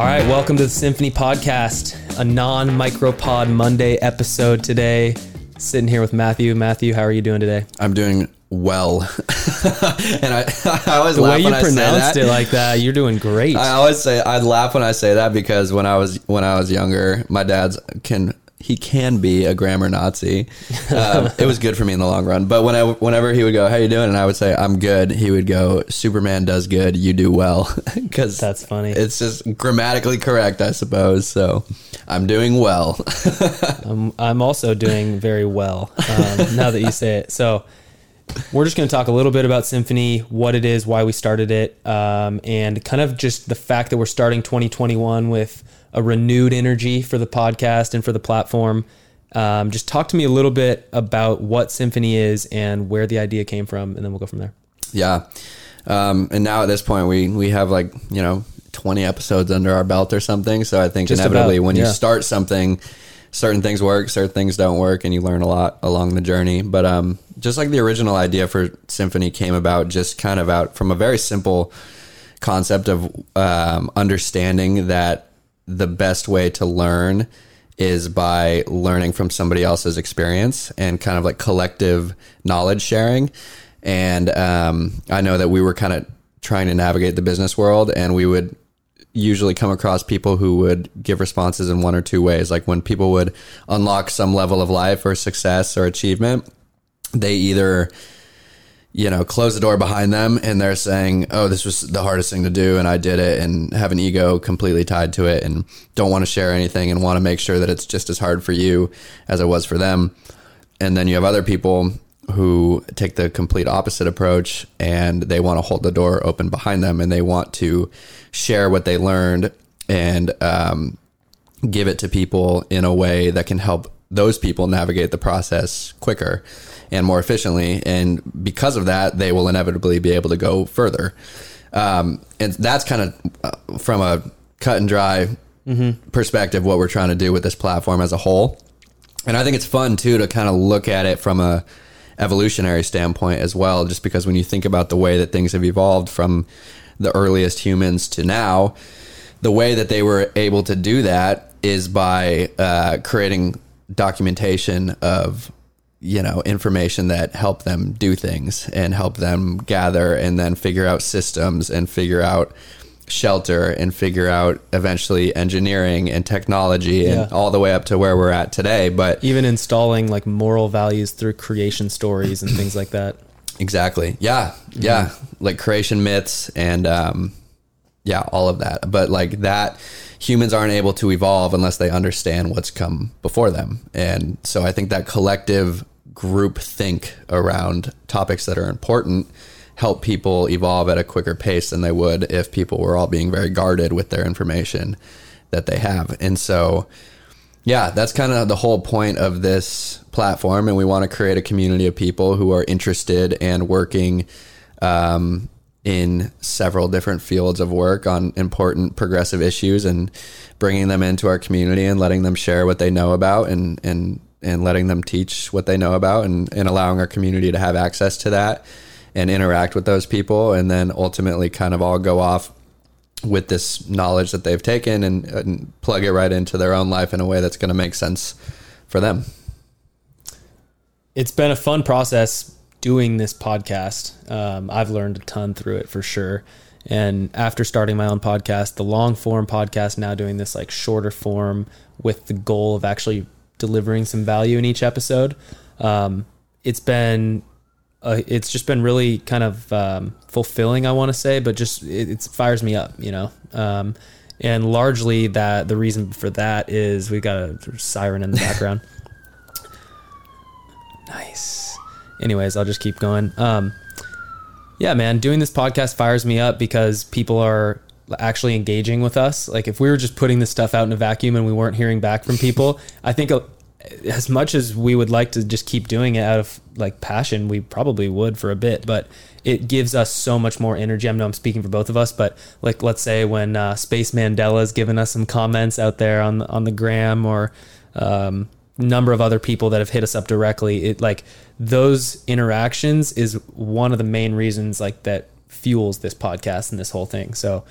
All right, welcome to the Symphony Podcast, a non micropod Monday episode today. Sitting here with Matthew. Matthew, how are you doing today? I'm doing well, and I, I always The laugh way you when I say pronounced it like that, you're doing great. I always say I laugh when I say that because when I was when I was younger, my dad's can he can be a grammar Nazi. Um, it was good for me in the long run, but when I, whenever he would go, "How you doing?" and I would say, "I'm good," he would go, "Superman does good, you do well," because That's funny. It's just grammatically correct, I suppose. So I'm doing well. I'm, I'm also doing very well um, now that you say it. So, we're just going to talk a little bit about Symphony, what it is, why we started it, um, and kind of just the fact that we're starting 2021 with a renewed energy for the podcast and for the platform. Um, just talk to me a little bit about what Symphony is and where the idea came from, and then we'll go from there. Yeah. Um, and now at this point, we we have like you know twenty episodes under our belt or something. So I think Just inevitably, about, when yeah. you start something, certain things work, certain things don't work, and you learn a lot along the journey. But um, just like the original idea for Symphony came about, just kind of out from a very simple concept of um, understanding that the best way to learn is by learning from somebody else's experience and kind of like collective knowledge sharing. And um, I know that we were kind of trying to navigate the business world, and we would usually come across people who would give responses in one or two ways. Like when people would unlock some level of life or success or achievement, they either you know, close the door behind them and they're saying, Oh, this was the hardest thing to do and I did it and have an ego completely tied to it and don't want to share anything and want to make sure that it's just as hard for you as it was for them. And then you have other people who take the complete opposite approach and they want to hold the door open behind them and they want to share what they learned and um, give it to people in a way that can help those people navigate the process quicker and more efficiently. And because of that, they will inevitably be able to go further. Um, and that's kind of uh, from a cut and dry perspective what we're trying to do with this platform as a whole. And I think it's fun too to kind of look at it from a evolutionary standpoint as well, just because when you think about the way that things have evolved from the earliest humans to now, the way that they were able to do that is by uh, creating documentation of you know information that help them do things and help them gather and then figure out systems and figure out shelter and figure out eventually engineering and technology and Yeah. all the way up to where we're at today but Even installing like moral values through creation stories and things like that. Exactly. Yeah. Yeah. Like creation myths and um yeah, all of that. But like that humans aren't able to evolve unless they understand what's come before them. And so I think that collective group think around topics that are important help people evolve at a quicker pace than they would if people were all being very guarded with their information that they have. And so yeah, that's kind of the whole point of this platform, and we want to create a community of people who are interested and working um, in several different fields of work on important progressive issues, and bringing them into our community and letting them share what they know about, and and and letting them teach what they know about, and and allowing our community to have access to that and interact with those people, and then ultimately kind of all go off with this knowledge that they've taken and, and plug it right into their own life in a way that's going to make sense for them. it's been a fun process doing this podcast. Um, I've learned a ton through it for sure. And after starting my own podcast, the long form podcast, now doing this like shorter form with the goal of actually delivering some value in each episode. Um, it's been, uh, it's just been really kind of um, fulfilling, I want to say, but just it, it fires me up, you know. Um, and largely that the reason for that is we've got a siren in the background. Nice. Anyways, I'll just keep going. Um, yeah, man, doing this podcast fires me up because people are actually engaging with us. Like if we were just putting this stuff out in a vacuum and we weren't hearing back from people, I think uh, as much as we would like to just keep doing it out of like passion, we probably would for a bit, but it gives us so much more energy. I know I'm speaking for both of us, but like let's say when uh, Space Mandela's given us some comments out there on the, on the gram or um, number of other people that have hit us up directly, it like those interactions is one of the main reasons like that fuels this podcast and this whole thing. So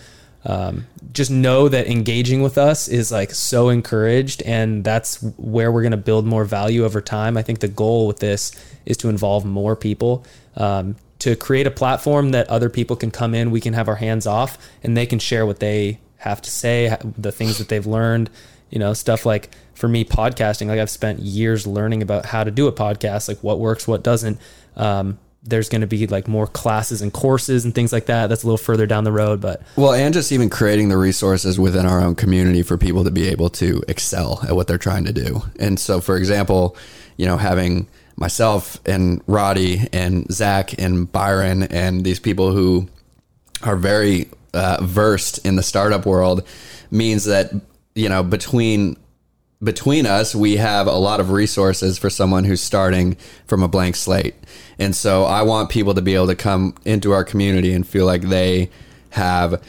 um, just know that engaging with us is like so encouraged and that's where we're going to build more value over time. I think the goal with this is to involve more people um, to create a platform that other people can come in we can have our hands off and they can share what they have to say the things that they've learned you know stuff like for me podcasting like i've spent years learning about how to do a podcast like what works what doesn't. Um, there's going to be like more classes and courses and things like that. That's a little further down the road, but well, and just even creating the resources within our own community for people to be able to excel at what they're trying to do. And so, for example, you know, having myself and Roddy and Zach and Byron and these people who are very uh, versed in the startup world means that you know between between us, we have a lot of resources for someone who's starting from a blank slate. And so I want people to be able to come into our community and feel like they have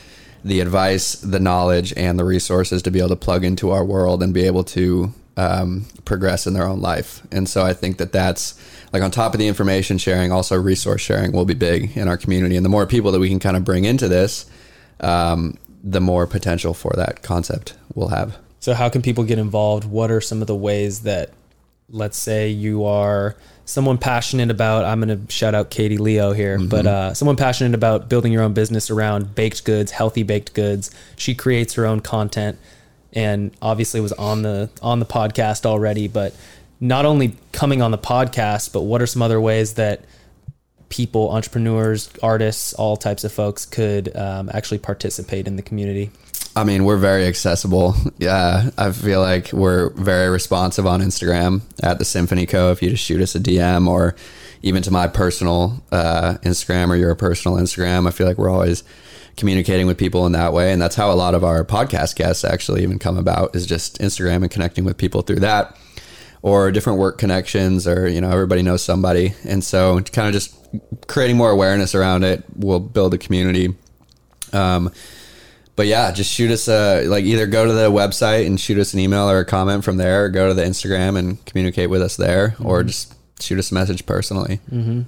the advice, the knowledge, and the resources to be able to plug into our world and be able to um, progress in their own life. And so I think that that's like on top of the information sharing, also resource sharing will be big in our community. And the more people that we can kind of bring into this, um, the more potential for that concept we'll have. So, how can people get involved? What are some of the ways that, let's say, you are someone passionate about? I'm going to shout out Katie Leo here, mm-hmm. but uh, someone passionate about building your own business around baked goods, healthy baked goods. She creates her own content, and obviously was on the on the podcast already. But not only coming on the podcast, but what are some other ways that people, entrepreneurs, artists, all types of folks could um, actually participate in the community? I mean, we're very accessible. Yeah, I feel like we're very responsive on Instagram at the Symphony Co. If you just shoot us a DM or even to my personal uh, Instagram or your personal Instagram, I feel like we're always communicating with people in that way. And that's how a lot of our podcast guests actually even come about is just Instagram and connecting with people through that or different work connections or, you know, everybody knows somebody. And so kind of just creating more awareness around it will build a community. Um, but yeah, just shoot us a like either go to the website and shoot us an email or a comment from there, or go to the Instagram and communicate with us there, mm-hmm. or just shoot us a message personally. Mm-hmm.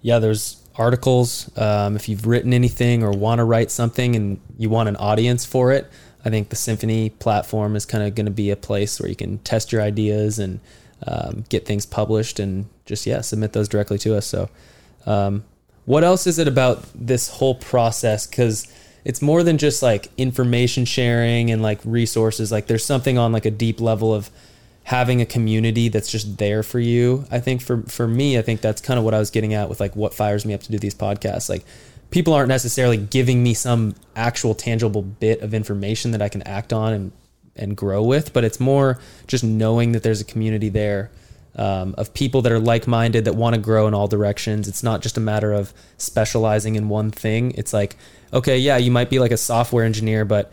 Yeah, there's articles. Um, if you've written anything or want to write something and you want an audience for it, I think the Symphony platform is kind of going to be a place where you can test your ideas and um, get things published and just yeah submit those directly to us. So, um, what else is it about this whole process? Because it's more than just like information sharing and like resources. Like there's something on like a deep level of having a community that's just there for you. I think for for me, I think that's kind of what I was getting at with like what fires me up to do these podcasts. Like people aren't necessarily giving me some actual tangible bit of information that I can act on and and grow with, but it's more just knowing that there's a community there um, of people that are like minded that want to grow in all directions. It's not just a matter of specializing in one thing. It's like, okay, yeah, you might be like a software engineer, but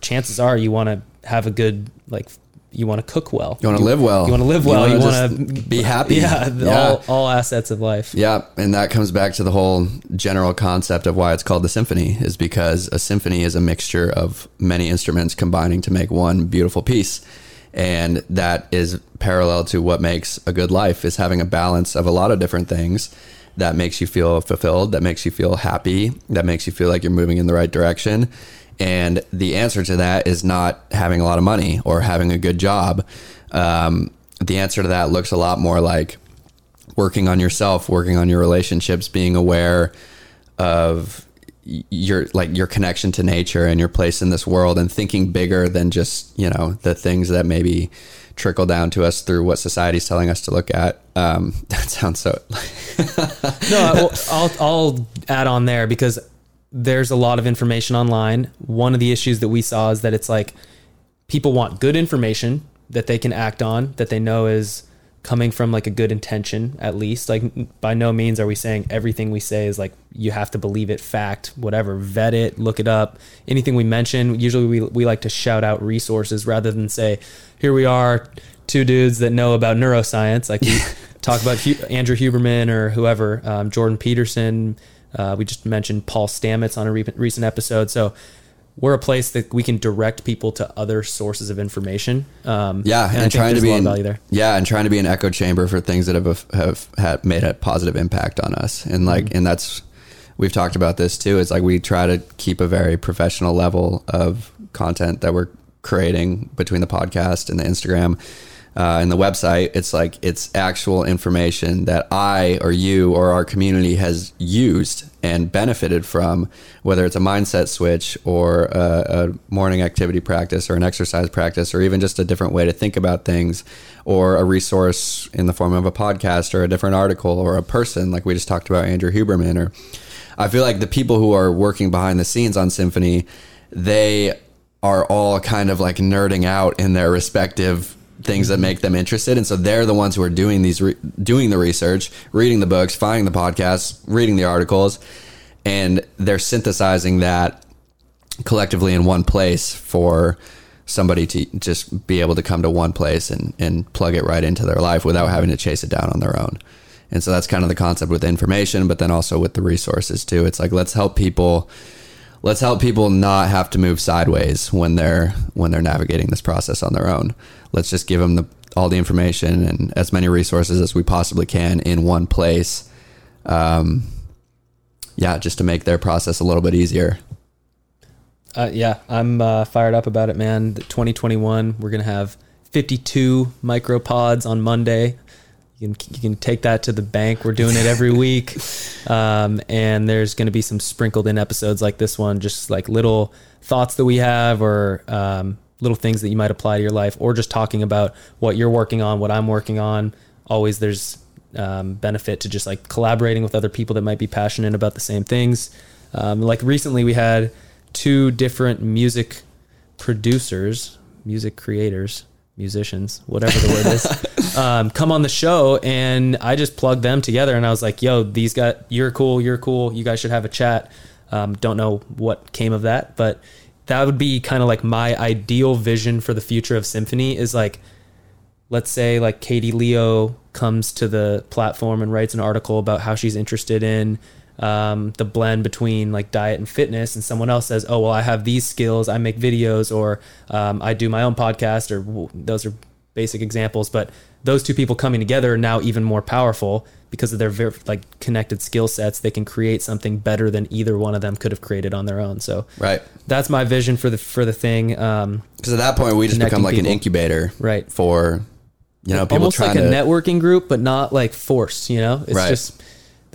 chances are you want to have a good like you want to cook well. You want to live well. You want to live well. You want to be happy. Yeah, yeah, all all assets of life. Yeah, and that comes back to the whole general concept of why it's called the symphony is because a symphony is a mixture of many instruments combining to make one beautiful piece and that is parallel to what makes a good life is having a balance of a lot of different things that makes you feel fulfilled that makes you feel happy that makes you feel like you're moving in the right direction. And the answer to that is not having a lot of money or having a good job. Um, the answer to that looks a lot more like working on yourself working on your relationships being aware of your like your connection to nature and your place in this world and thinking bigger than just you know the things that maybe trickle down to us through what society's telling us to look at. Um, that sounds so no I'll, I'll add on there because there's a lot of information online. One of the issues that we saw is that it's like people want good information that they can act on that they know is coming from like a good intention at least. Like by no means are we saying everything we say is like you have to believe it fact whatever vet it look it up. Anything we mention usually we, we like to shout out resources rather than say here we are two dudes that know about neuroscience. Like we talk about andrew huberman or whoever um, jordan peterson. Uh, we just mentioned paul stamets on a re- recent episode. So we're a place that we can direct people to other sources of information. Um, yeah, and, and trying to be in, yeah, and trying to be an echo chamber for things that have have had made a positive impact on us, and like, mm-hmm. and that's we've talked about this too. It's like we try to keep a very professional level of content that we're creating between the podcast and the Instagram uh, the website. It's like it's actual information that I or you or our community has used and benefited from, whether it's a mindset switch or a, a morning activity practice or an exercise practice or even just a different way to think about things or a resource in the form of a podcast or a different article or a person like we just talked about Andrew Huberman or I feel like the people who are working behind the scenes on Symphony, they are all kind of like nerding out in their respective things that make them interested. And so they're the ones who are doing these re- doing the research reading the books finding the podcasts reading the articles. And they're synthesizing that collectively in one place for somebody to just be able to come to one place and, and plug it right into their life without having to chase it down on their own. And so that's kind of the concept with information but then also with the resources too. It's like let's help people let's help people not have to move sideways when they're when they're navigating this process on their own. Let's just give them the, all the information and as many resources as we possibly can in one place. Um, yeah, just to make their process a little bit easier. Uh, yeah, I'm uh, fired up about it, man. 2021, we're gonna have 52 micropods on Monday. You can you can take that to the bank. We're doing it every week, um, and there's going to be some sprinkled in episodes like this one, just like little thoughts that we have, or um, little things that you might apply to your life, or just talking about what you're working on, what I'm working on. Always there's um, benefit to just like collaborating with other people that might be passionate about the same things. Um, like recently, we had two different music producers, music creators musicians, whatever the word is, um, come on the show, and I just plugged them together, and I was like, "Yo, these guys, you're cool, you're cool. You guys should have a chat." Um, don't know what came of that, but that would be kind of like my ideal vision for the future of Symphony. Is like, let's say like Katie Leo comes to the platform and writes an article about how she's interested in um, the blend between like diet and fitness, and someone else says, "Oh, well, I have these skills. I make videos, or um, I do my own podcast." Or those are basic examples, but those two people coming together are now even more powerful because of their very like connected skill sets. They can create something better than either one of them could have created on their own. So, right, that's my vision for the for the thing. Because um, at that point, we just become like people. an incubator, right, for you know, people almost like a to, networking group, but not like force. You know, it's right. just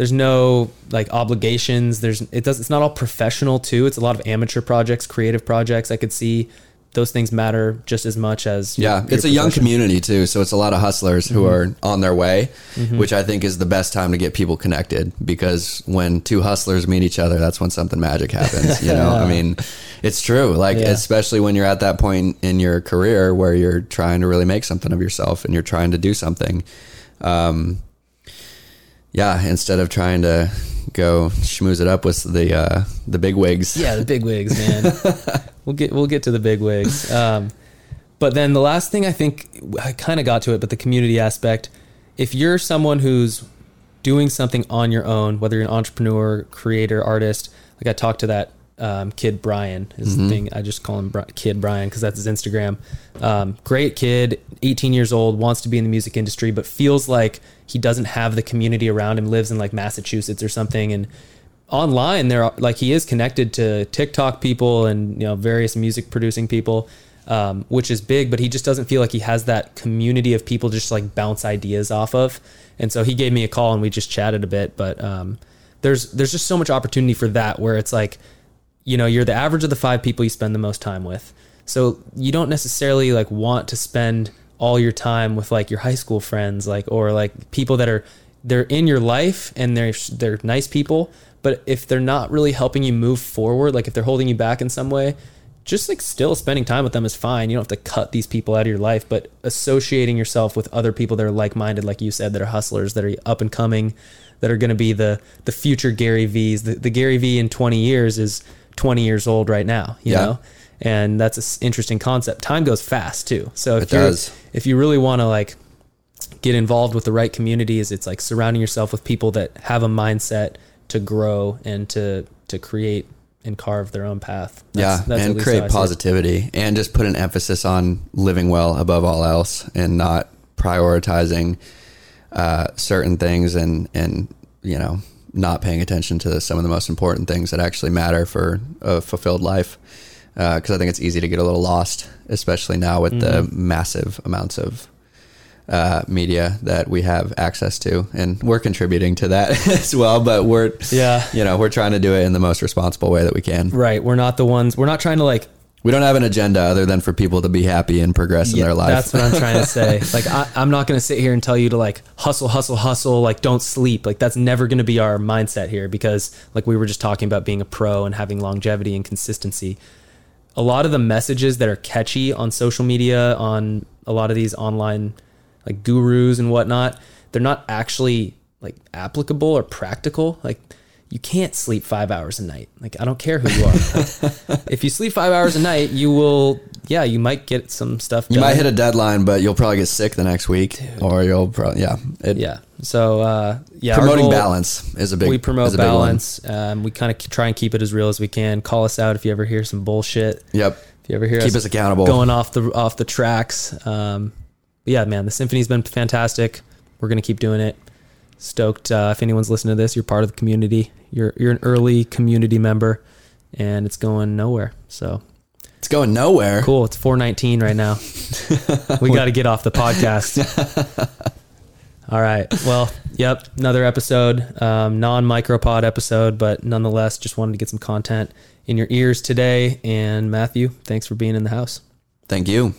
there's no like obligations. There's it does it's not all professional too. It's a lot of amateur projects, creative projects. I could see those things matter just as much as yeah. It's a young community too, so it's a lot of hustlers who mm-hmm. are on their way, mm-hmm. which I think is the best time to get people connected because when two hustlers meet each other, that's when something magic happens. You know, I mean, it's true. Like yeah. especially when you're at that point in your career where you're trying to really make something of yourself and you're trying to do something. Um, yeah, instead of trying to go schmooze it up with the uh, the big wigs. Yeah, the big wigs, man. we'll get we'll get to the big wigs. Um, but then the last thing I think I kind of got to it, but the community aspect. If you're someone who's doing something on your own, whether you're an entrepreneur, creator, artist, like I talked to that um, kid Brian is mm-hmm. the thing. I just call him Bri- Kid Brian because that's his Instagram. Um, great kid, 18 years old, wants to be in the music industry, but feels like he doesn't have the community around him. Lives in like Massachusetts or something, and online there, are like he is connected to TikTok people and you know various music producing people. Um, which is big, but he just doesn't feel like he has that community of people just like bounce ideas off of. And so he gave me a call and we just chatted a bit. But um, there's there's just so much opportunity for that where it's like you know, you're the average of the five people you spend the most time with. So you don't necessarily like want to spend all your time with like your high school friends, like or like people that are they're in your life and they're they're nice people, but if they're not really helping you move forward, like if they're holding you back in some way, just like still spending time with them is fine. You don't have to cut these people out of your life, but associating yourself with other people that are like-minded, like you said, that are hustlers, that are up and coming, that are going to be the the future Gary V's. The, the Gary V in 20 years is 20 years old right now, you yeah. know? And that's an interesting concept. Time goes fast too. So if you if you really want to like get involved with the right communities, it's like surrounding yourself with people that have a mindset to grow and to to create and carve their own path. That's, yeah, that's and create positivity and just put an emphasis on living well above all else and not prioritizing uh, certain things and and you know not paying attention to some of the most important things that actually matter for a fulfilled life. Because I think it's easy to get a little lost, especially now with the massive amounts of uh, media that we have access to, and we're contributing to that as well. But we're Yeah. you know, we're trying to do it in the most responsible way that we can. Right. We're not the ones. We're not trying to like. We don't have an agenda other than for people to be happy and progress in Yeah, their life. That's what I'm trying to say. Like, I, I'm not going to sit here and tell you to like hustle, hustle, hustle. Like, don't sleep. Like, that's never going to be our mindset here because, like, we were just talking about being a pro and having longevity and consistency. A lot of the messages that are catchy on social media, on a lot of these online like gurus and whatnot, they're not actually like applicable or practical. Like, you can't sleep five hours a night. Like, I don't care who you are. if you sleep five hours a night, you will, yeah, you might get some stuff you done. might hit a deadline, but you'll probably get sick the next week, or you'll probably yeah. It, Yeah. So uh, yeah, promoting goal- balance is a big. we promote a big one. balance. Um, we kind of try and keep it as real as we can. Call us out if you ever hear some bullshit. Yep. If you ever hear Keep us accountable. going off the off the tracks. Um, yeah, man, the symphony's been fantastic. We're gonna keep doing it. Stoked. Uh, if anyone's listening to this, you're part of the community. You're you're an early community member, and it's going nowhere. So It's going nowhere. cool. It's 419 right now. we got to get off the podcast. All right. Well, yep. Another episode, um, non micropod episode, but nonetheless, just wanted to get some content in your ears today. And Matthew, thanks for being in the house. Thank you.